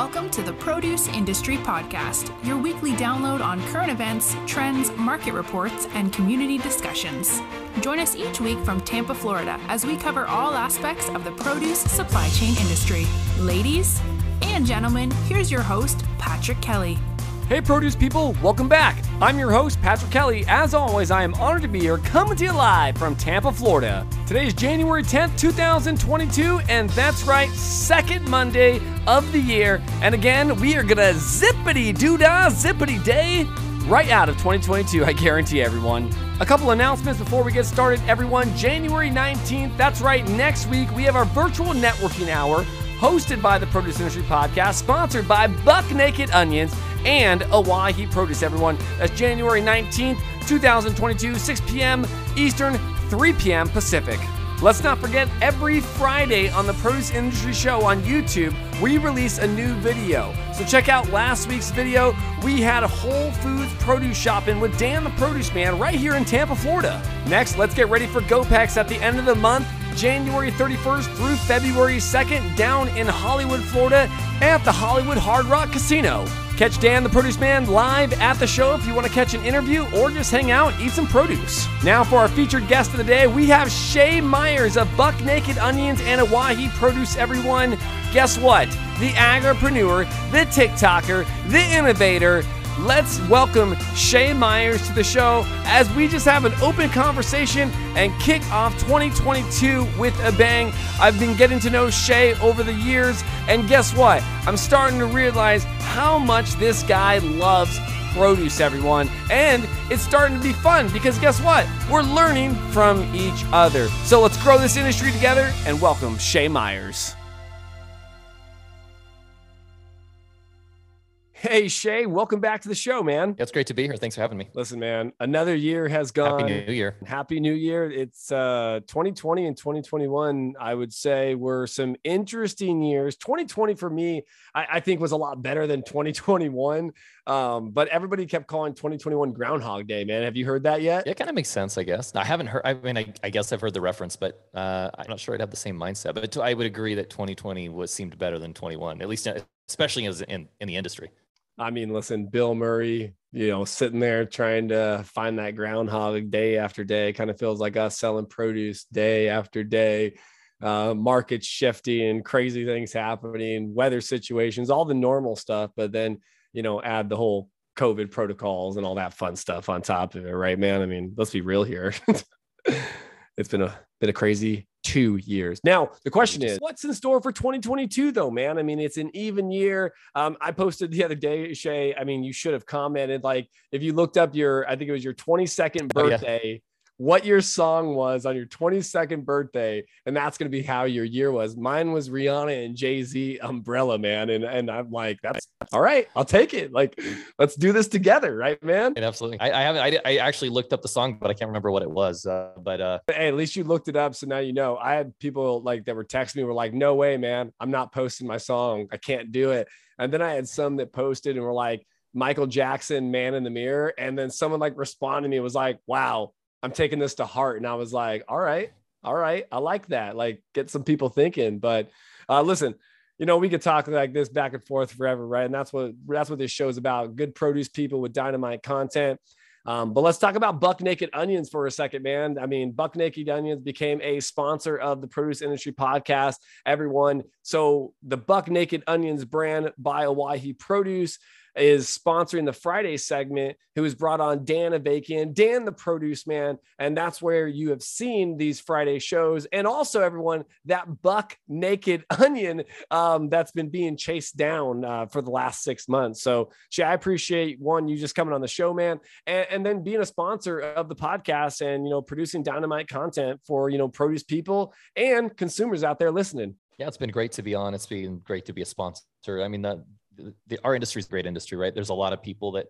Welcome to the Produce Industry Podcast, your weekly download on current events, trends, market reports, and community discussions. Join us each week from Tampa, Florida, as we cover all aspects of the produce supply chain industry. Ladies and gentlemen, here's your host, Patrick Kelly. Hey, produce people, welcome back. I'm your host, Patrick Kelly. As always, I am honored to be here coming to you live from Tampa, Florida. Today is January 10th, 2022, and that's right, second Monday of the year. And again, we are gonna zippity doo dah zippity day right out of 2022, I guarantee everyone. A couple announcements before we get started, everyone. January 19th, that's right, next week, we have our virtual networking hour hosted by the Produce Industry Podcast, sponsored by Buck Naked Onions and Owyhee Produce, everyone. That's January 19th, 2022, 6 p.m. Eastern, 3 p.m. Pacific. Let's not forget, every Friday on the Produce Industry Show on YouTube, we release a new video. So check out last week's video. We had a Whole Foods produce shopping with Dan the Produce Man right here in Tampa, Florida. Next, let's get ready for GoPex at the end of the month. January 31st through February 2nd down in Hollywood, Florida at the Hollywood Hard Rock Casino. Catch Dan the Produce Man live at the show if you want to catch an interview or just hang out, eat some produce. Now, for our featured guest of the day, we have Shay Myers of Buck Naked Onions and Owyhee Produce, everyone. Guess what? The agripreneur, the TikToker, the innovator, let's welcome Shay Myers to the show as we just have an open conversation and kick off 2022 with a bang. I've been getting to know Shay over the years, and guess what? I'm starting to realize how much this guy loves produce, everyone. And it's starting to be fun because guess what? We're learning from each other. So let's grow this industry together and welcome Shay Myers. Hey Shay, welcome back to the show, man. It's great to be here. Thanks for having me. Listen, man, another year has gone. Happy New Year. Happy New Year. It's uh 2020 and 2021, I would say, were some interesting years. 2020 for me, I, I think was a lot better than 2021. Um, but everybody kept calling 2021 Groundhog Day, man. Have you heard that yet? Yeah, it kind of makes sense, I guess. I haven't heard, I mean, I, I guess I've heard the reference, but uh, I'm not sure I'd have the same mindset. But I would agree that 2020 was seemed better than 21, at least especially as in, in the industry. I mean, listen, Bill Murray, you know, sitting there trying to find that groundhog day after day kind of feels like us selling produce day after day. Uh, markets shifting, crazy things happening, weather situations, all the normal stuff. But then, you know, add the whole COVID protocols and all that fun stuff on top of it, right, man? I mean, let's be real here. it's been a been a crazy two years. Now, the question is, what's in store for 2022, though, man? I mean, it's an even year. Um, I posted the other day, Shay. I mean, you should have commented. Like, if you looked up your, I think it was your 22nd birthday. Oh, yeah what your song was on your 22nd birthday, and that's going to be how your year was. Mine was Rihanna and Jay Z Umbrella, man, and and I'm like, that's all right. I'll take it. Like, let's do this together, right, man? And absolutely. I, I haven't. I, I, actually looked up the song, but I can't remember what it was. Uh, but uh, hey, at least you looked it up, so now you know. I had people like that were texting me, were like, "No way, man, I'm not posting my song. I can't do it." And then I had some that posted and were like. Michael Jackson, Man in the Mirror. And then someone like responded to me was like, wow, I'm taking this to heart. And I was like, all right, all right, I like that. Like, get some people thinking. But uh, listen, you know, we could talk like this back and forth forever, right? And that's what that's what this show is about. Good produce people with dynamite content. Um, but let's talk about Buck Naked Onions for a second, man. I mean, Buck Naked Onions became a sponsor of the Produce Industry Podcast. Everyone, so the Buck Naked Onions brand by Owyhee Produce is sponsoring the Friday segment, who has brought on Dan Avakian, Dan the produce man. And that's where you have seen these Friday shows. And also, everyone, that buck naked onion um, that's been being chased down uh, for the last six months. So, Shay, I appreciate one, you just coming on the show, man, and, and then being a sponsor of the podcast and, you know, producing dynamite content for, you know, produce people and consumers out there listening. Yeah, it's been great to be on. It's been great to be a sponsor. I mean, the, the, our industry is a great industry, right? There's a lot of people that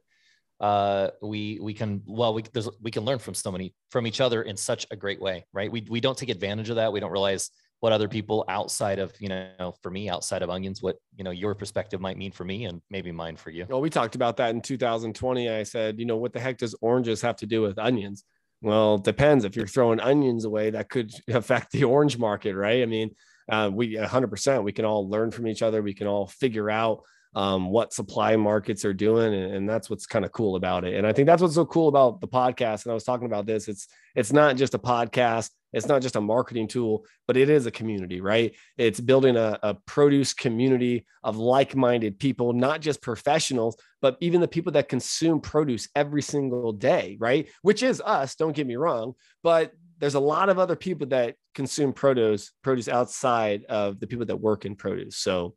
uh, we we can well we we can learn from so many from each other in such a great way, right? We we don't take advantage of that. We don't realize what other people outside of you know for me outside of onions what you know your perspective might mean for me and maybe mine for you well we talked about that in 2020 i said you know what the heck does oranges have to do with onions well depends if you're throwing onions away that could affect the orange market right i mean uh, we 100% we can all learn from each other we can all figure out um, what supply markets are doing, and, and that's what's kind of cool about it. And I think that's what's so cool about the podcast. And I was talking about this. It's it's not just a podcast. It's not just a marketing tool, but it is a community, right? It's building a, a produce community of like-minded people, not just professionals, but even the people that consume produce every single day, right? Which is us. Don't get me wrong, but there's a lot of other people that consume produce produce outside of the people that work in produce. So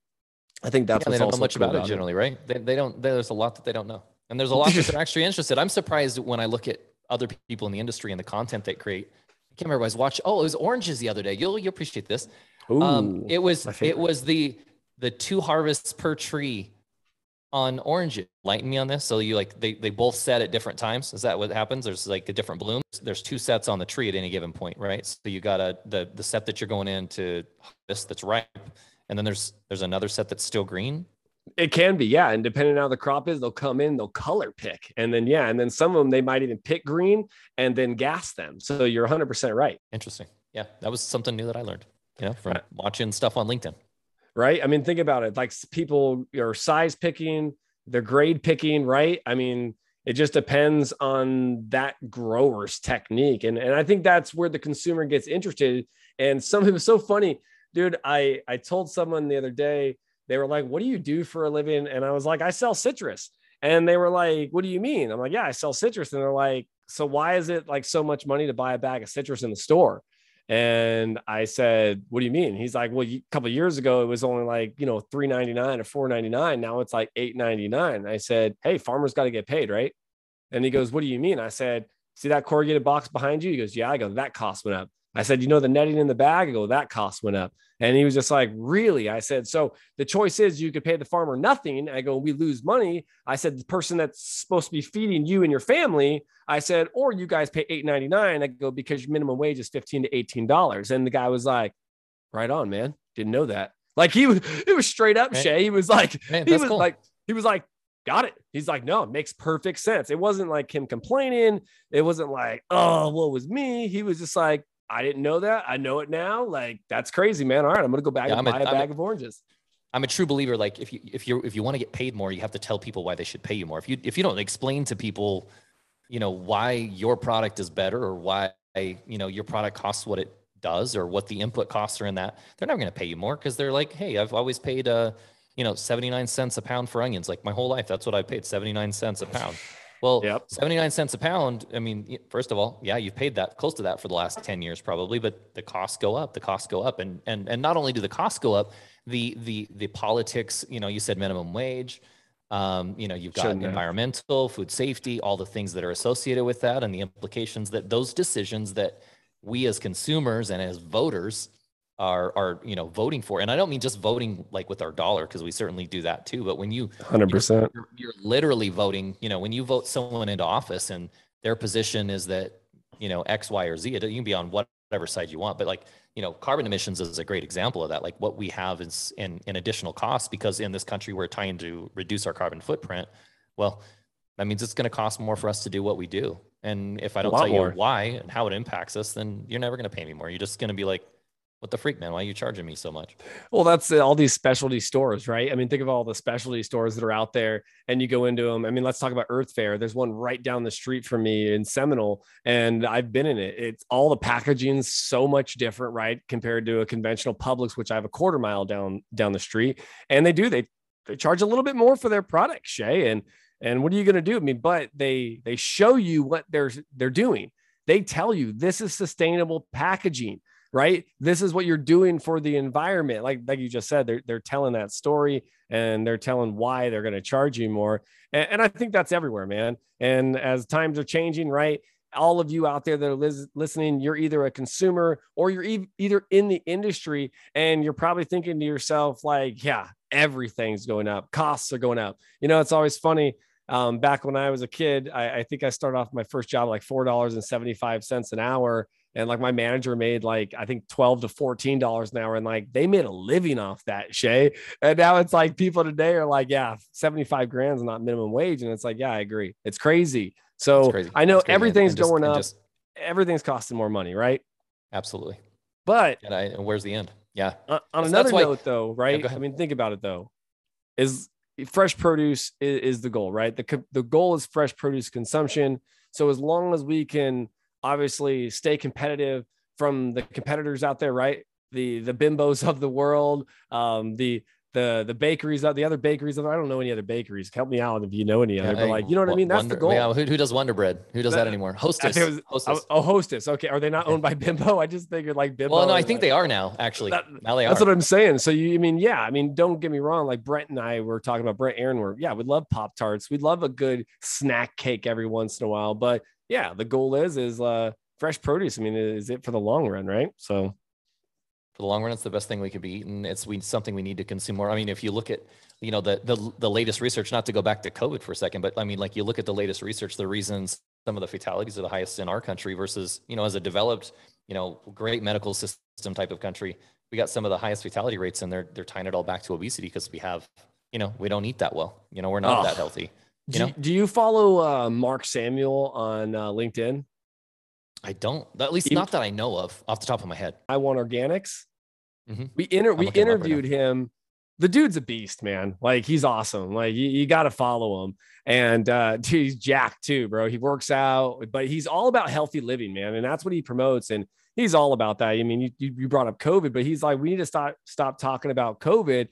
I think that's yeah, they don't know much cool about, about, it generally, right? They, they don't. There's a lot that they don't know, and there's a lot that they're actually interested. I'm surprised when I look at other people in the industry and the content they create. I can't remember. I was watching. Oh, it was oranges the other day. You'll you appreciate this. Um, Ooh, um, it was it was the the two harvests per tree on oranges. Lighten me on this. So you like they they both set at different times. Is that what happens? There's like a different blooms. There's two sets on the tree at any given point, right? So you got a the the set that you're going in to harvest that's ripe, and then there's there's another set that's still green. It can be, yeah. And depending on how the crop is, they'll come in, they'll color pick. And then, yeah. And then some of them, they might even pick green and then gas them. So you're 100% right. Interesting. Yeah. That was something new that I learned, you know, from watching stuff on LinkedIn right? I mean, think about it. Like people are size picking, they're grade picking, right? I mean, it just depends on that grower's technique. And, and I think that's where the consumer gets interested. And some of it's so funny, dude. I, I told someone the other day, they were like, What do you do for a living? And I was like, I sell citrus. And they were like, What do you mean? I'm like, Yeah, I sell citrus. And they're like, So why is it like so much money to buy a bag of citrus in the store? And I said, "What do you mean?" He's like, "Well, a couple years ago it was only like you know three ninety nine or four ninety nine. Now it's like eight ninety nine. I said, "Hey, farmers got to get paid, right?" And he goes, "What do you mean?" I said, "See that corrugated box behind you?" He goes, "Yeah." I go, "That cost went up." I said, "You know the netting in the bag?" I go, "That cost went up." And he was just like, really? I said, so the choice is you could pay the farmer nothing. I go, we lose money. I said, the person that's supposed to be feeding you and your family, I said, or you guys pay eight ninety nine. I go, because your minimum wage is 15 to $18. And the guy was like, right on, man. Didn't know that. Like he was, it was straight up, Shay. He was like, man, he was cool. like, he was like, got it. He's like, no, it makes perfect sense. It wasn't like him complaining. It wasn't like, oh, what was me? He was just like, I didn't know that. I know it now. Like that's crazy, man. All right, I'm gonna go back yeah, and I'm buy a, a bag a, of oranges. I'm a true believer. Like if you if you if you want to get paid more, you have to tell people why they should pay you more. If you if you don't explain to people, you know, why your product is better or why you know your product costs what it does or what the input costs are in that, they're never gonna pay you more because they're like, hey, I've always paid uh, you know, 79 cents a pound for onions. Like my whole life, that's what I paid, 79 cents a pound. Well, yep. 79 cents a pound. I mean, first of all, yeah, you've paid that close to that for the last 10 years probably, but the costs go up, the costs go up. And, and, and not only do the costs go up, the, the, the politics, you know, you said minimum wage, um, you know, you've got Shouldn't environmental, have. food safety, all the things that are associated with that and the implications that those decisions that we as consumers and as voters are are you know voting for and i don't mean just voting like with our dollar because we certainly do that too but when you 100% you're, you're, literally voting you know when you vote someone into office and their position is that you know x y or z you can be on whatever side you want but like you know carbon emissions is a great example of that like what we have is in, in additional costs because in this country we're trying to reduce our carbon footprint. Well that means it's going to cost more for us to do what we do and if i don't tell more. you why and how it impacts us then you're never going to pay me more. You're just going to be like what the freak, man? Why are you charging me so much? Well, that's uh, all these specialty stores, right? I mean, think of all the specialty stores that are out there and you go into them. I mean, let's talk about Earth Fair. There's one right down the street from me in Seminole, and I've been in it. It's all the packaging's so much different, right? Compared to a conventional Publix, which I have a quarter mile down down the street. And they do, they they charge a little bit more for their product, Shay. And and what are you gonna do? I mean, but they they show you what they're they're doing. They tell you this is sustainable packaging right? This is what you're doing for the environment. Like, like you just said, they're, they're telling that story and they're telling why they're going to charge you more. And, and, I think that's everywhere, man. And as times are changing, right? All of you out there that are lis- listening, you're either a consumer or you're e- either in the industry and you're probably thinking to yourself, like, yeah, everything's going up, costs are going up. You know, it's always funny. Um, back when I was a kid, I, I think I started off my first job like $4.75 an hour and like my manager made like I think 12 to 14 dollars an hour and like they made a living off that Shay and now it's like people today are like yeah 75 grand is not minimum wage. And it's like yeah I agree. It's crazy. So crazy. I know crazy, everything's just, going up. just, everything's costing more money right? Absolutely. But and, I, and where's the end? Yeah. On, another note though right? yeah, I mean think about it though. Is fresh produce is, is the goal, right? The the goal is fresh produce consumption. So as long as we can obviously stay competitive from the competitors out there, right? The the bimbos of the world, um, the the the bakeries, the other bakeries. I don't know any other bakeries. Help me out if you know any other. but like, you know what I mean? That's Wonder, the goal. Yeah, who, who, does Wonder Bread? Who does that, that anymore? Hostess. Was, Hostess. Oh, Hostess. Okay, are they not owned by Bimbo? I just figured like Bimbo. Well, no, I think like, they are now. Actually, that, now they are. That's what I'm saying. So you, I mean, yeah, I mean, don't get me wrong. Like Brent and I were talking about Brent Aaron. Were yeah, we'd love Pop Tarts. We'd love a good snack cake every once in a while. But yeah, the goal is is uh fresh produce. I mean, is it for the long run, right? So for the long run, it's the best thing we could be eating. It's we something we need to consume more. I mean, if you look at you know the the the latest research, not to go back to COVID for a second, but I mean, like you look at the latest research, the reasons some of the fatalities are the highest in our country versus you know as a developed you know great medical system type of country, we got some of the highest fatality rates, and they're they're tying it all back to obesity because we have you know we don't eat that well. You know, we're not oh. that healthy. You do, know? do you follow uh, Mark Samuel on uh, LinkedIn? I don't. At least not that I know of, off the top of my head. I want organics. Mm-hmm. We inter- we interviewed him. The dude's a beast, man. Like he's awesome. Like you, you got to follow him. And uh, dude, he's jacked too, bro. He works out, but he's all about healthy living, man. And that's what he promotes. And he's all about that. I mean, you, you brought up COVID, but he's like, we need to stop stop talking about COVID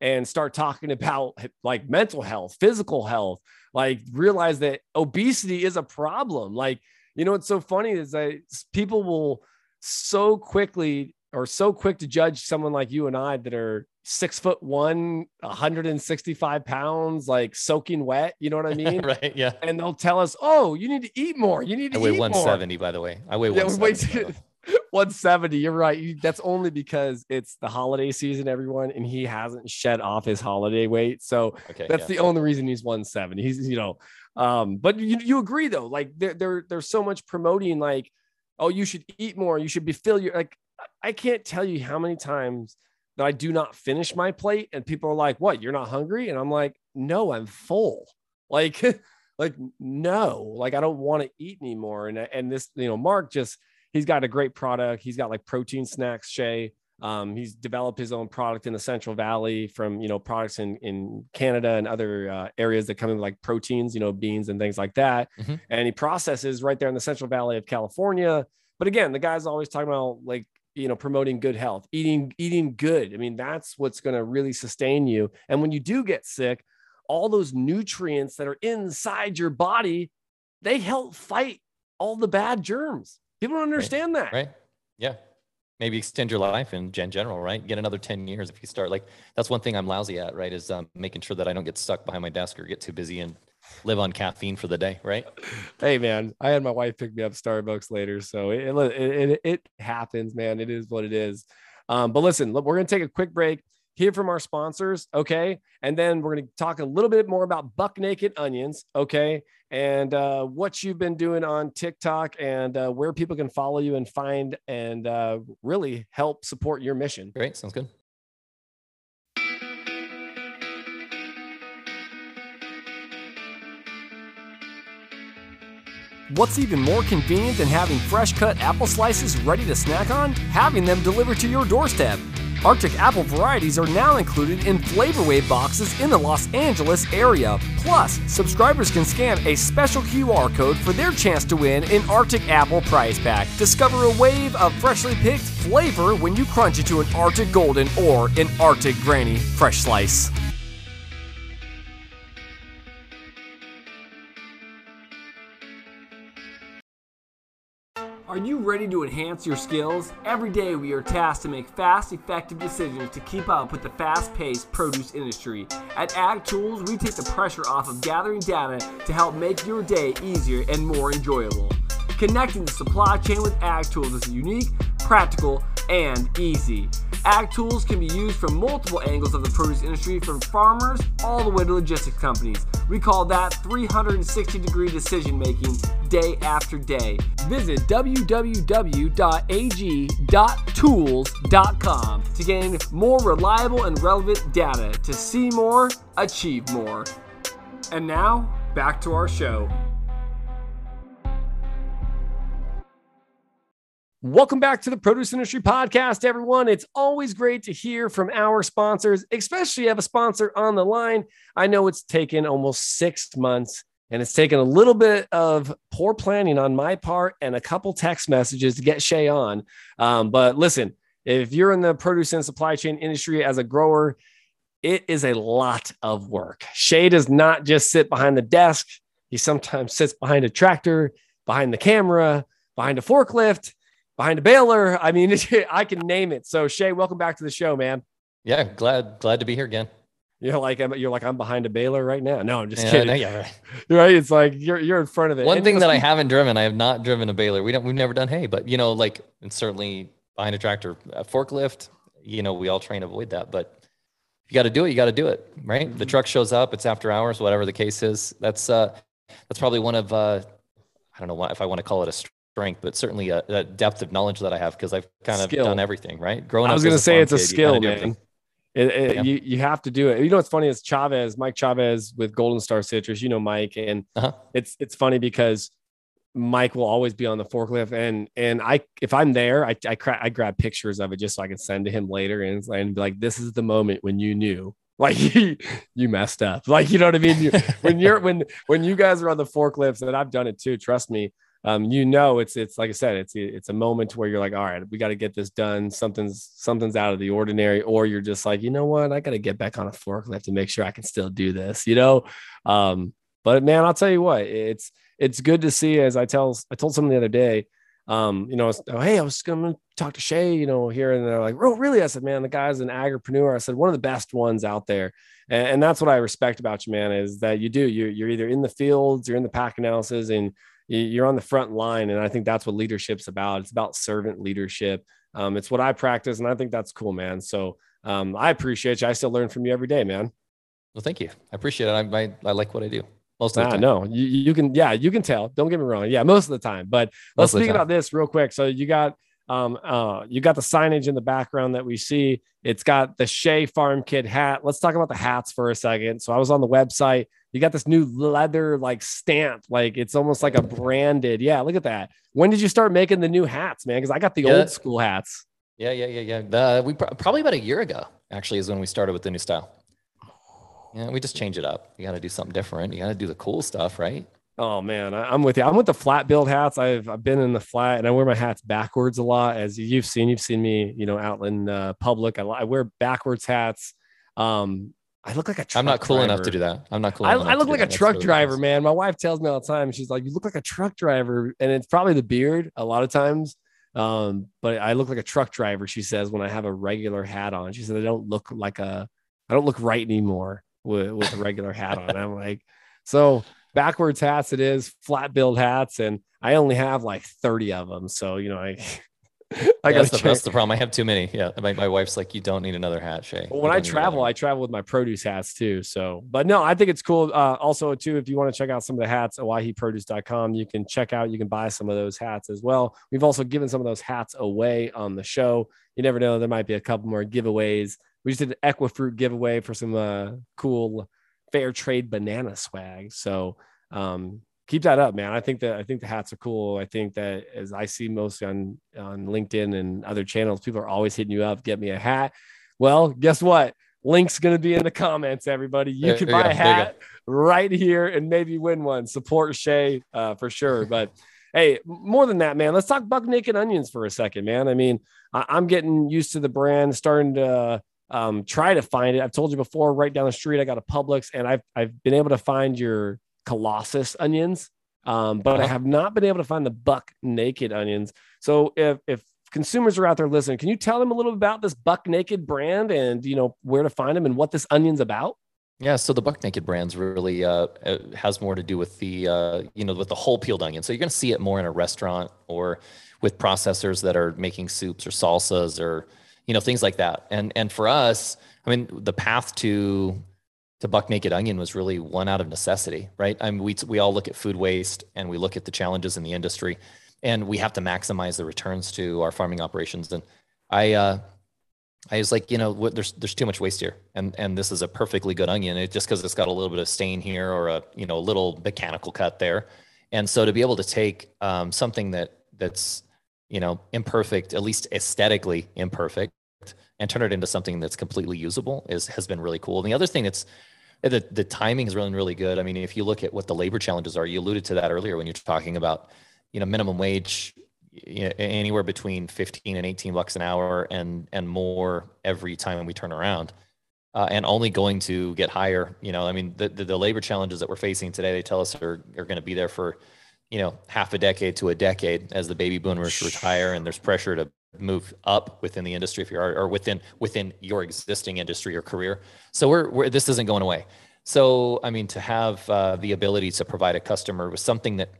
and start talking about like mental health, physical health. Like realize that obesity is a problem. Like you know what's so funny is that people will so quickly or so quick to judge someone like you and I that are six foot one, 165 pounds, like soaking wet. You know what I mean? right. Yeah. And they'll tell us, oh, you need to eat more. You need to I weigh eat 170, more. by the way. I weigh 170. 170. You're right. That's only because it's the holiday season, everyone, and he hasn't shed off his holiday weight. So okay, that's yeah. the only reason he's 170. He's, you know, um, but you, you agree though, like there, there, there's so much promoting, like, oh, you should eat more. You should be fill your like. I can't tell you how many times that I do not finish my plate, and people are like, "What? You're not hungry?" And I'm like, "No, I'm full." Like, like no, like I don't want to eat anymore. And and this, you know, Mark just he's got a great product. He's got like protein snacks, Shay. Um, he's developed his own product in the Central Valley from you know products in in Canada and other uh, areas that come in like proteins, you know, beans and things like that. Mm-hmm. And he processes right there in the Central Valley of California. But again, the guy's always talking about like you know promoting good health, eating eating good. I mean, that's what's going to really sustain you. And when you do get sick, all those nutrients that are inside your body, they help fight all the bad germs. People don't understand right. that. Right. Yeah maybe extend your life in gen general right get another 10 years if you start like that's one thing i'm lousy at right is um, making sure that i don't get stuck behind my desk or get too busy and live on caffeine for the day right hey man i had my wife pick me up starbucks later so it, it, it, it happens man it is what it is um, but listen look, we're going to take a quick break hear from our sponsors, okay? And then we're going to talk a little bit more about Buck Naked Onions, okay? And uh, what you've been doing on TikTok and uh, where people can follow you and find and uh, really help support your mission. Great, sounds good. What's even more convenient than having fresh cut apple slices ready to snack on? Having them delivered to your doorstep. Arctic apple varieties are now included in Flavor Wave boxes in the Los Angeles area. Plus, subscribers can scan a special QR code for their chance to win an Arctic Apple prize pack. Discover a wave of freshly picked flavor when you crunch into an Arctic Golden or an Arctic Granny Fresh Slice. Are you ready to enhance your skills? Every day we are tasked to make fast, effective decisions to keep up with the fast paced produce industry. At Ag Tools, we take the pressure off of gathering data to help make your day easier and more enjoyable. Connecting the supply chain with Ag Tools is unique, practical, and easy. Ag tools can be used from multiple angles of the produce industry, from farmers all the way to logistics companies. We call that 360 degree decision making day after day. Visit www.ag.tools.com to gain more reliable and relevant data to see more, achieve more. And now, back to our show. Welcome back to the Produce Industry Podcast, everyone. It's always great to hear from our sponsors, especially have a sponsor on the line. I know it's taken almost six months and it's taken a little bit of poor planning on my part and a couple text messages to get Shay on. Um, but listen, if you're in the produce and supply chain industry as a grower, it is a lot of work. Shay does not just sit behind the desk, he sometimes sits behind a tractor, behind the camera, behind a forklift behind a baler. I mean, I can name it. So Shay, welcome back to the show, man. Yeah, glad glad to be here again. You're like you're like I'm behind a baler right now. No, I'm just yeah, kidding. No, yeah, right. right. It's like you're you're in front of it. One and thing that I haven't driven, I have not driven a baler. We don't we've never done hay, but you know, like and certainly behind a tractor, a forklift. You know, we all try and avoid that, but you got to do it. You got to do it, right? Mm-hmm. The truck shows up. It's after hours, whatever the case is. That's uh, that's probably one of uh, I don't know if I want to call it a strength, but certainly a, a depth of knowledge that I have because I've kind of skill. done everything, right? Growing up. I was going to say it's a kid, skill, man. It, it, yeah. you, you have to do it. You know what's funny is Chavez, Mike Chavez with Golden Star Citrus. You know Mike, and uh-huh. it's it's funny because Mike will always be on the forklift, and and I if I'm there, I I, cra- I grab pictures of it just so I can send to him later, and and be like, this is the moment when you knew like you messed up like you know what i mean you, when you're when when you guys are on the forklifts and i've done it too trust me um, you know it's it's like I said, it's it's a moment where you're like, all right, we got to get this done. Something's something's out of the ordinary, or you're just like, you know what, I got to get back on a forklift to make sure I can still do this, you know. Um, but man, I'll tell you what, it's it's good to see. As I tell, I told someone the other day, um, you know, oh, hey, I was going to talk to Shay, you know, here, and they're like, oh, really? I said, man, the guy's an agripreneur. I said, one of the best ones out there. And, and, that's what I respect about you, man, is that you do. You're, you're either in the fields, you're in the pack analysis, and you're on the front line and i think that's what leadership's about it's about servant leadership um, it's what i practice and i think that's cool man so um, i appreciate you i still learn from you every day man well thank you i appreciate it i, I, I like what i do most of the time. No, you, you can, yeah, you can tell. Don't get me wrong. Yeah, most of the time. But let's speak about this real quick. So you got um, uh, you got the signage in the background that we see. It's got the Shay Farm Kid hat. Let's talk about the hats for a second. So I was on the website you got this new leather like stamp, like it's almost like a branded. Yeah, look at that. When did you start making the new hats, man? Because I got the yeah. old school hats. Yeah, yeah, yeah, yeah. We probably about a year ago actually is when we started with the new style. Yeah, we just change it up. You got to do something different. You got to do the cool stuff, right? Oh man, I, am with you. I'm with the flat billed hats. I've I've been in the flat, and I wear my hats backwards a lot. As you've seen, you've seen me, you know, out in uh, public. I, I wear backwards hats. Um, I look like a truck I'm not cool driver. enough to do that. I'm not cool. I, I look like a truck really driver, nice. man. My wife tells me all the time. She's like, "You look like a truck driver," and it's probably the beard a lot of times. Um, but I look like a truck driver. She says when I have a regular hat on. She said I don't look like a, I don't look right anymore with, with a regular hat on. I'm like, so backwards hats it is, flat billed hats, and I only have like 30 of them. So you know, I I yeah, that's, the, that's the problem. I have too many. Yeah. My, my wife's like, you don't need another hat, Shay. Well, when I travel, I travel with my produce hats too. So, but no, I think it's cool. Uh, also, too, if you want to check out some of the hats, owyheeproduce.com, you can check out, you can buy some of those hats as well. We've also given some of those hats away on the show. You never know, there might be a couple more giveaways. We just did an Equifruit giveaway for some uh, cool fair trade banana swag. So, um, keep that up, man. I think that I think the hats are cool. I think that as I see mostly on on LinkedIn and other channels, people are always hitting you up, get me a hat. Well, guess what? Link's gonna be in the comments, everybody. You there, can buy a hat right here and maybe win one. Support Shay uh, for sure. But hey, more than that, man, let's talk buck naked onions for a second, man. I mean, I- am getting used to the brand, starting to um, try to find it. I've told you before, right down the street, I got a Publix, and I've I've been able to find your Colossus onions, um, but I uh-huh. have not been able to find the Buck Naked onions. So if if consumers are out there listening, can you tell them a little about this Buck Naked brand and you know where to find them and what this onion's about? Yeah, so the Buck Naked brand's really uh, has more to do with the uh, you know with the whole peeled onion. So you're going to see it more in a restaurant or with processors that are making soups or salsas or you know things like that. And and for us, I mean, the path to to buck naked onion was really one out of necessity, right? I mean, we, we all look at food waste and we look at the challenges in the industry and we have to maximize the returns to our farming operations. And I, uh, I was like, you know, what, there's there's too much waste here, and and this is a perfectly good onion. It just because it's got a little bit of stain here or a you know a little mechanical cut there, and so to be able to take um, something that that's you know, imperfect, at least aesthetically imperfect, and turn it into something that's completely usable is has been really cool. And the other thing that's the the timing is really really good. I mean, if you look at what the labor challenges are, you alluded to that earlier when you're talking about, you know, minimum wage you know, anywhere between 15 and 18 bucks an hour and and more every time we turn around. Uh, and only going to get higher. You know, I mean, the, the, the labor challenges that we're facing today, they tell us are, are going to be there for, you know, half a decade to a decade as the baby boomers retire and there's pressure to move up within the industry if you're or within within your existing industry or career. So we're, we're this isn't going away. So I mean, to have uh, the ability to provide a customer with something that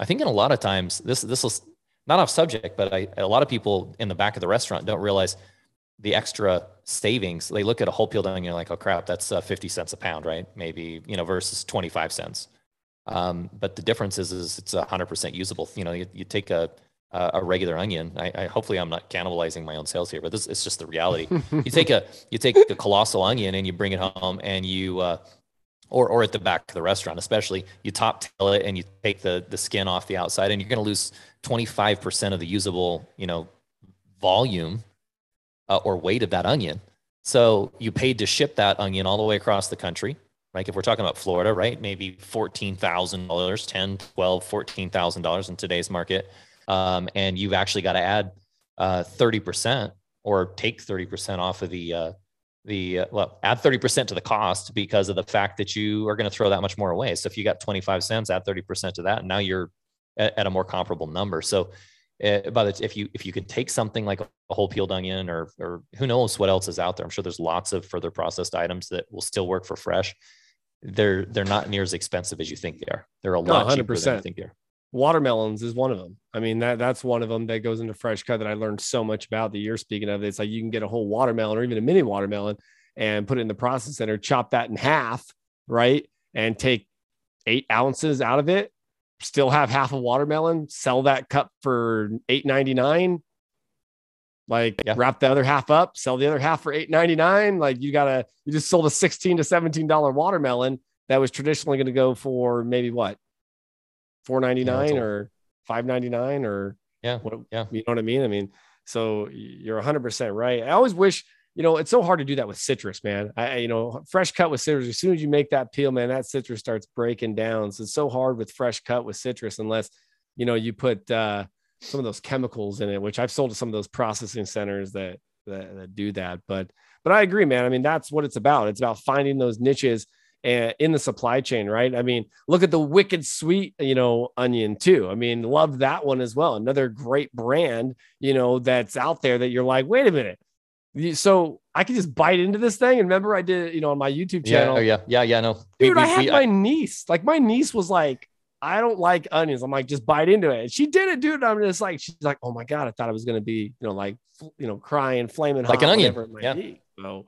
I think in a lot of times this this is not off subject, but I, a lot of people in the back of the restaurant don't realize the extra savings. They look at a whole peeled onion you're like, oh crap, that's uh, 50 cents a pound, right? Maybe, you know, versus 25 cents. Um, but the difference is, is it's 100% usable. You know, you, you take a, a regular onion. I, I, hopefully I'm not cannibalizing my own sales here, but this it's just the reality. you take a you take a colossal onion and you bring it home and you uh, or or at the back of the restaurant, especially you top tail it and you take the the skin off the outside and you're going to lose 25% of the usable you know volume uh, or weight of that onion. So you paid to ship that onion all the way across the country. Like if we're talking about Florida, right? Maybe $14,000, 10, 12, $14,000 in today's market um, and you've actually got to add uh, 30% or take 30% off of the uh, the uh, well add 30% to the cost because of the fact that you are going to throw that much more away. So if you got 25 cents add 30% to that and now you're at, at a more comparable number. So uh, but if you if you can take something like a whole peeled onion or or who knows what else is out there. I'm sure there's lots of further processed items that will still work for fresh. They're they're not near as expensive as you think they are. They're a lot no, cheaper than you think they are watermelons is one of them. I mean, that that's one of them that goes into fresh cut that I learned so much about that you're Speaking of, it's like you can get a whole watermelon or even a mini watermelon and put it in the process center, chop that in half, right? And take eight ounces out of it, still have half a watermelon, sell that cup for eight ninety nine. Like yeah. wrap the other half up, sell the other half for eight ninety nine. Like you gotta, you just sold a sixteen to seventeen dollar watermelon that was traditionally going to go for maybe what four ninety nine or five ninety nine or yeah, what, yeah, you know what I mean? I mean, so you're hundred percent right. I always wish you know it's so hard to do that with citrus, man. I you know fresh cut with citrus. As soon as you make that peel, man, that citrus starts breaking down. So it's so hard with fresh cut with citrus unless you know you put uh, some of those chemicals in it, which I've sold to some of those processing centers that that, that do that. But but I agree, man. I mean, that's what it's about. It's about finding those niches in the supply chain, right? I mean, look at the wicked sweet, you know, onion too. I mean, love that one as well. Another great brand, you know, that's out there that you're like, wait a minute. So I can just bite into this thing. And remember, I did, you know, on my YouTube channel. Yeah, oh, yeah, yeah, yeah. No, dude, we, I had we, my I... niece. Like my niece was like, I don't like onions. I'm like, just bite into it. And she did it, dude. I'm just like, she's like, oh my god, I thought I was gonna be, you know, like, you know, crying, flaming like an onion. Yeah. So,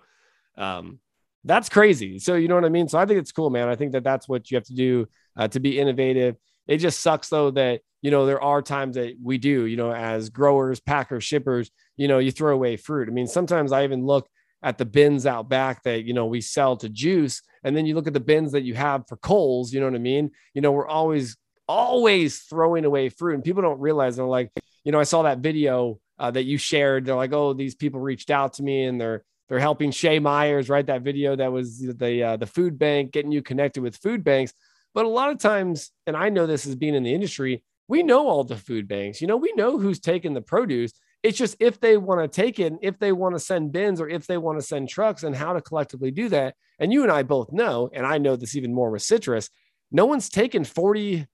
um, that's crazy. So you know what I mean. So I think it's cool, man. I think that that's what you have to do uh, to be innovative. It just sucks though that you know there are times that we do, you know, as growers, packers, shippers, you know, you throw away fruit. I mean, sometimes I even look at the bins out back that you know we sell to juice, and then you look at the bins that you have for culls. You know what I mean? You know, we're always always throwing away fruit, and people don't realize they're like, you know, I saw that video uh, that you shared. They're like, oh, these people reached out to me and they're they're helping Shay Myers write that video that was the uh, the food bank, getting you connected with food banks. But a lot of times, and I know this as being in the industry, we know all the food banks. You know, we know who's taking the produce. It's just if they want to take it, if they want to send bins, or if they want to send trucks, and how to collectively do that. And you and I both know, and I know this even more with citrus. No one's taken 40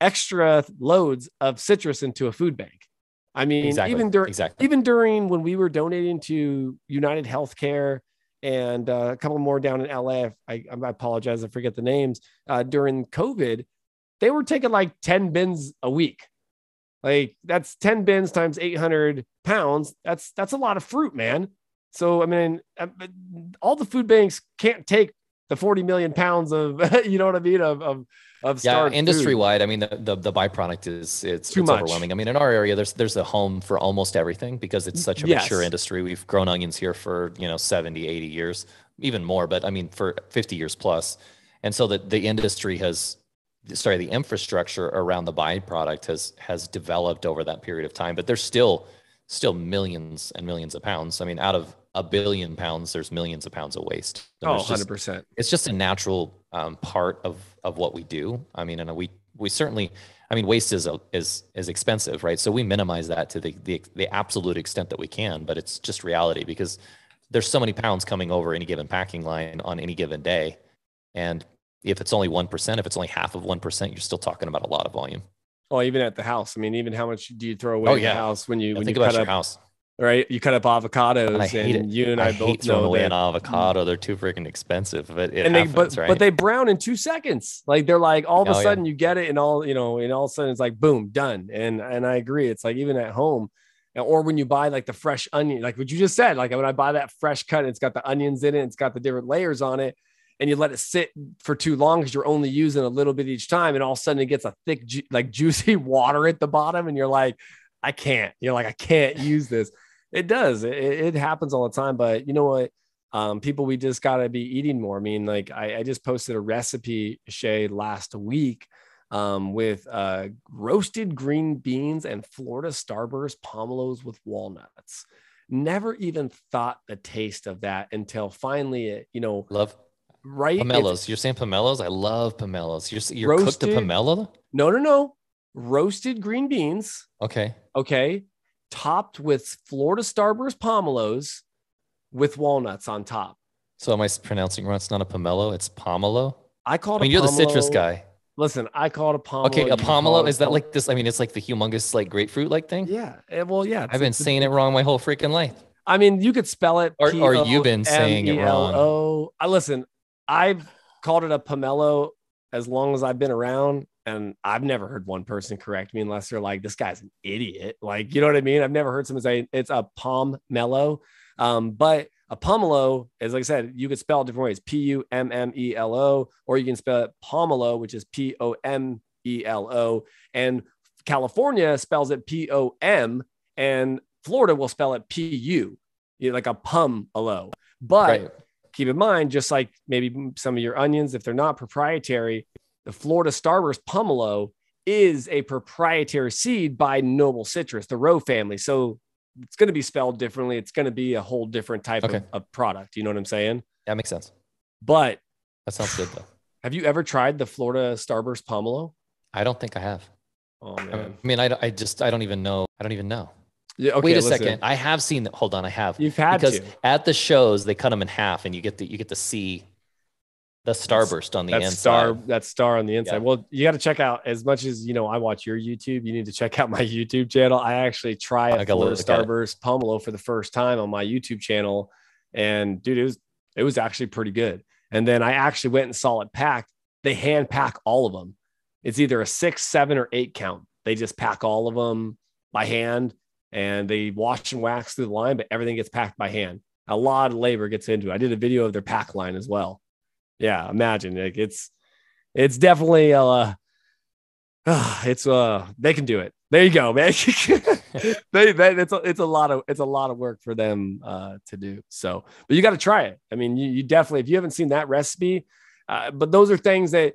extra loads of citrus into a food bank. I mean, exactly. even during exactly. even during when we were donating to United Healthcare and uh, a couple more down in LA, I, I apologize, I forget the names. Uh, during COVID, they were taking like ten bins a week. Like that's ten bins times eight hundred pounds. That's that's a lot of fruit, man. So I mean, uh, all the food banks can't take the 40 million pounds of you know what I mean of of of yeah industry wide i mean the, the, the byproduct is it's, Too it's much. overwhelming i mean in our area there's there's a home for almost everything because it's such a yes. mature industry we've grown onions here for you know 70 80 years even more but i mean for 50 years plus and so that the industry has sorry, the infrastructure around the byproduct has has developed over that period of time. But there's still still millions and millions of pounds. I mean, out of a billion pounds, there's millions of pounds of waste. And Oh, 100%. it's just a natural um, part of of what we do. I mean, and we we certainly, I mean, waste is a, is is expensive, right? So we minimize that to the, the the absolute extent that we can, but it's just reality because there's so many pounds coming over any given packing line on any given day, and if it's only one percent, if it's only half of one percent, you're still talking about a lot of volume. Well, even at the house. I mean, even how much do you throw away Oh, at the house when you Yeah, when think you about cut your up house. Right? You cut up avocados, And and you and I, I, both know away that. an avocado. They're too freaking expensive, but it and they but right? but they brown in two seconds. Like they're like all of a Oh, yeah. sudden you get it, and all you know, and all of a sudden it's like boom, done. And and I agree. It's like even at home, or when you buy like the fresh onion, like what you just said, like when I buy that fresh cut, it's got the onions in it, it's got the different layers on it. And you let it sit for too long because you're only using a little bit each time, and all of a sudden it gets a thick, ju- like juicy water at the bottom, and you're like, I can't. You're like, I can't use this. It does. It, it happens all the time. But you know what? Um, people, we just got to be eating more. I mean, like I, I just posted a recipe, Shay, last week um, with uh, roasted green beans and Florida Starburst pomelos with walnuts. Never even thought the taste of that until finally, it, you know, love right? it's- pomelos. You're saying pomelos? I love pomelos. You're you're cooked a pomelo? No, no, no. Roasted green beans. Okay. okay, topped with Florida Starburst pomelos with walnuts on top. So am I pronouncing wrong? It's not a pomelo. It's pomelo. I call it. I mean, you're the citrus guy. Listen, I call it a pomelo. Okay, a pomelo is that like this? I mean, it's like the humongous like grapefruit like thing. Yeah. eh, Well, yeah. I've been saying it wrong my whole freaking life. I mean, you could spell it. Or- or you've been saying it wrong. Oh, I listen. I've called it a pomelo as long as I've been around, and I've never heard one person correct me unless they're like, "This guy's an idiot." Like, you know what I mean? I've never heard someone say it's a pomelo. Um, but a pomelo, is like I said, you could spell it different ways: P U M M E L O, or you can spell it pomelo, which is P O M E L O, and California spells it P O M, and Florida will spell it P U, like a pomelo. But Right. keep in mind, just like maybe some of your onions, if they're not proprietary, the Florida Starburst pomelo is a proprietary seed by Noble Citrus, the Rowe family. So it's going to be spelled differently. It's going to be a whole different type Okay. of, of product. You know what I'm saying? That makes sense. But That sounds good though. have you ever tried the Florida Starburst pomelo? I don't think I have. Oh man. I mean, I, I just I don't even know. I don't even know. Yeah, okay, Wait a listen. second. I have seen that. Hold on. I have You've had because to. at the shows they cut them in half, and you get the you get to see the starburst on the that inside. star that star on the inside. Yeah. Well, you got to check out as much as you know. I watch your YouTube. You need to check out my YouTube channel. I actually try I a gotta Florida look. Starburst pomelo for the first time on my YouTube channel, and dude, it was it was actually pretty good. And then I actually went and saw it packed. They hand pack all of them. It's either a six, seven, or eight count. They just pack all of them by hand, and they wash and wax through the line, but everything gets packed by hand. A lot of labor gets into it. I did a video of their pack line as well yeah imagine like it's it's definitely uh it's uh they can do it. There you go man. They, they it's a, it's a lot of it's a lot of work for them uh to do. So but you got to try it. I mean you, you definitely if you haven't seen that recipe uh, but those are things that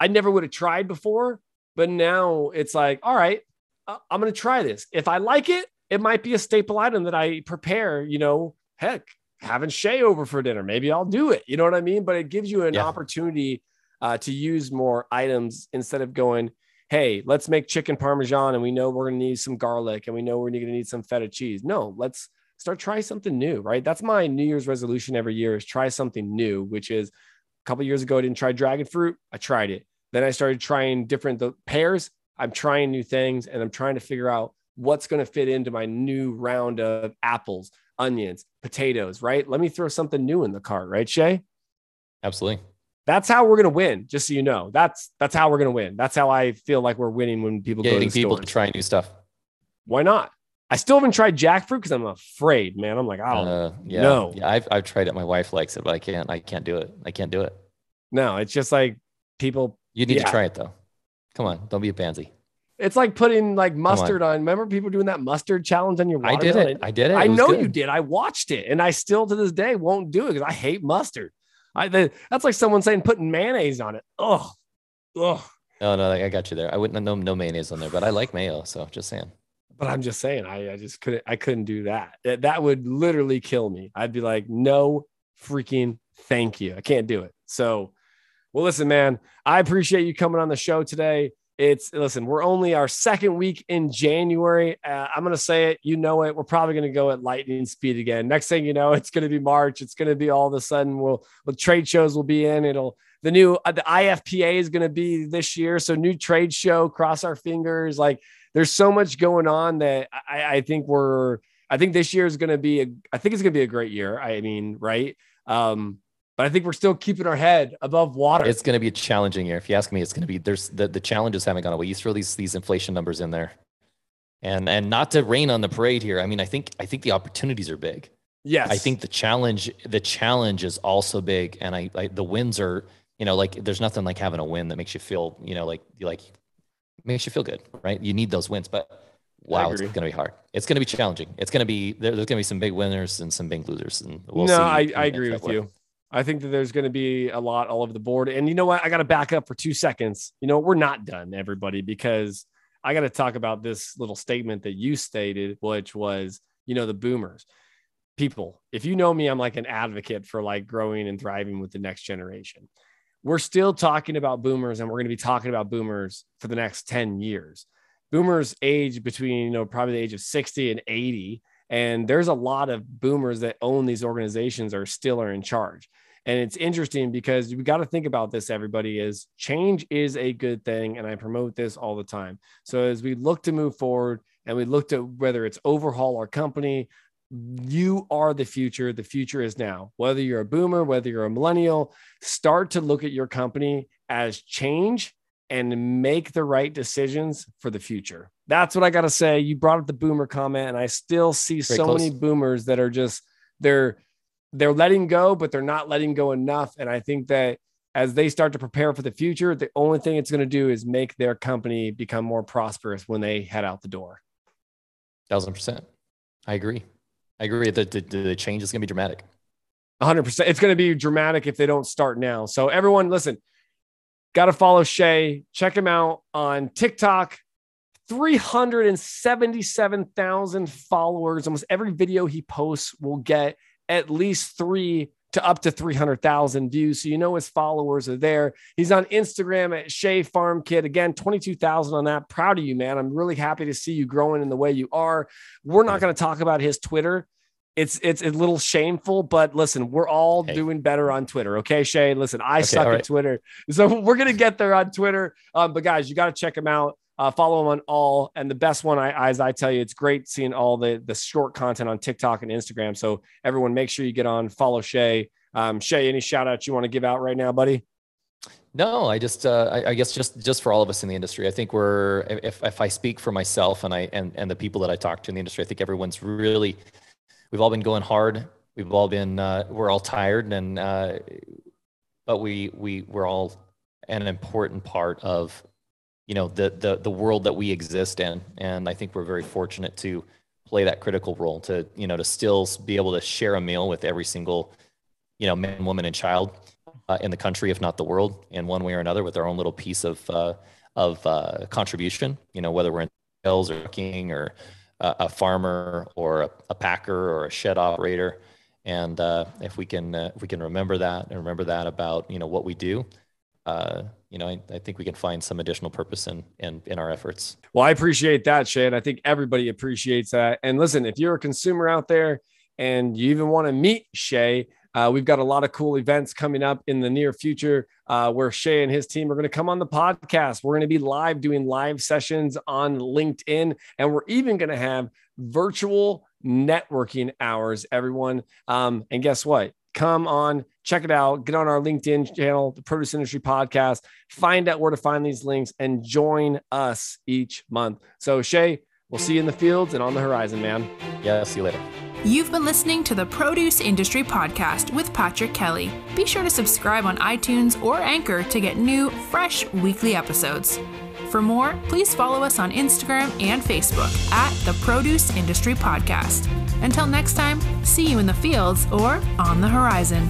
i never would have tried before but now it's like all right i'm gonna try this. If i like it it might be a staple item that i prepare you know heck having Shay over for dinner. Maybe I'll do it. You know what I mean? But it gives you an Yeah. opportunity uh, to use more items instead of going, hey, let's make chicken parmesan and we know we're going to need some garlic and we know we're going to need some feta cheese. No, let's start try something new, right? That's my New Year's resolution every year is try something new, which is a couple years ago I didn't try dragon fruit. I tried it. Then I started trying different the pears. I'm trying new things and I'm trying to figure out what's going to fit into my new round of apples, onions, potatoes, right? Let me throw something new in the cart, right, Shay? Absolutely. That's how we're going to win, just so you know. That's that's how we're going to win. That's how I feel like we're winning when people go to Getting people stores. to try new stuff. Why not? I still haven't tried jackfruit because I'm afraid, man. I'm like, oh Uh, yeah. no. Yeah. I've I've tried it. My wife likes it, but I can't. I can't do it. I can't do it. no. It's just like people. You need Yeah. to try it though. Come on. Don't be a pansy. It's like putting like mustard on. Remember people doing that mustard challenge on your watermelon? I did it. I did it. I It know good. you did. I watched it, and I still to this day won't do it because I hate mustard. I the, that's like someone saying putting mayonnaise on it. Oh, ugh. No, no, I got you there. I wouldn't no no mayonnaise on there, but I like mayo, so just saying. But I'm just saying, I, I just couldn't I couldn't do that. that. That would literally kill me. I'd be like, no freaking thank you. I can't do it. So well, listen, man, I appreciate you coming on the show today. It's listen, we're only our second week in January. Uh, I'm going to say it, you know it. We're probably going to go at lightning speed again. Next thing you know, it's going to be March. It's going to be all of a sudden we'll, well trade shows will be in. It'll the new uh, the IFPA is going to be this year, so new trade show. Cross our fingers. Like there's so much going on that I, I think we're. I think this year is going to be a. I think it's going to be a great year. I mean, right? Um, but I think we're still keeping our head above water. It's going to be a challenging year. If you ask me, it's going to be there's the, the challenges haven't gone away. You throw these these inflation numbers in there, and and not to rain on the parade here. I mean, I think I think the opportunities are big. Yes, I think the challenge the challenge is also big, and I, I the wins are you know like there's nothing like having a win that makes you feel you know like like makes you feel good, right? You need those wins, but wow, it's going to be hard. It's going to be challenging. It's going to be there, there's going to be some big winners and some big losers, and we'll no, I, I agree with you. I think that there's going to be a lot all over the board. And you know what? I got to back up for two seconds. You know, we're not done, everybody, because I got to talk about this little statement that you stated, which was, you know, the boomers. People, if you know me, I'm like an advocate for like growing and thriving with the next generation. We're still talking about boomers and we're going to be talking about boomers for the next 10 years. Boomers age between, you know, probably the age of 60 and 80 and there's a lot of boomers that own these organizations are still are in charge and it's interesting because we got to think about this, everybody is change is a good thing. And I promote this all the time. So as we look to move forward and we look to whether it's overhaul our company, you are the future. The future is now. Whether you're a boomer, whether you're a millennial, start to look at your company as change and make the right decisions for the future. That's what I got to say. You brought up the boomer comment, and I still see Very so close. many boomers that are just they're they're letting go, but they're not letting go enough. And I think that as they start to prepare for the future, the only thing it's going to do is make their company become more prosperous when they head out the door. Thousand percent. I agree. I agree. The, the, the change is going to be dramatic. 100%. It's going to be dramatic if they don't start now. So, everyone, listen, got to follow Shay. Check him out on TikTok. 377,000 followers. Almost every video he posts will get at least three to up to 300,000 views. So you know his followers are there. He's on Instagram at Shay Farm Kid. Again, 22,000 on that. Proud of you, man. I'm really happy to see you growing in the way you are. We're not going to talk about his Twitter. It's it's a little shameful, but listen, we're all hey. doing better on Twitter. Okay, Shay. Listen, I okay, suck right. at Twitter, so we're gonna get there on Twitter. Um, but guys, you got to check him out. Uh, follow him on all, and the best one, I, as I tell you, it's great seeing all the the short content on TikTok and Instagram. So everyone, make sure you get on, follow Shay. Um, Shay, any shout outs you want to give out right now, buddy? No, I just, uh, I, I, guess just, just for all of us in the industry, I think we're, if, if I speak for myself and I, and, and the people that I talk to in the industry, I think everyone's really, we've all been going hard. We've all been, uh, we're all tired and, uh, but we, we, we're all an important part of you know the the the world that we exist in. And i think we're very fortunate to play that critical role to you know to still be able to share a meal with every single you know man woman and child uh, in the country if not the world in one way or another with our own little piece of uh, of uh, contribution. You know whether we're in sales or cooking or a farmer or a, a, packer or a shed operator. And uh, if we can uh, if we can remember that and remember that about you know what we do uh, you know, I, I, think we can find some additional purpose in, in in our efforts. Well, I appreciate that, Shane. I think everybody appreciates that. And listen, if you're a consumer out there and you even want to meet Shay, uh, we've got a lot of cool events coming up in the near future uh, where Shay and his team are going to come on the podcast. We're going to be live doing live sessions on LinkedIn, and we're even going to have virtual networking hours, everyone. Um, and guess what? Come on, check it out, get on our LinkedIn channel, the Produce Industry Podcast, find out where to find these links and join us each month. So, Shay, we'll see you in the fields and on the horizon, man. Yeah, see you later. You've been listening to the Produce Industry Podcast with Patrick Kelly. Be sure to subscribe on iTunes or Anchor to get new, fresh weekly episodes. For more, please follow us on Instagram and Facebook at the Produce Industry Podcast. Until next time, see you in the fields or on the horizon.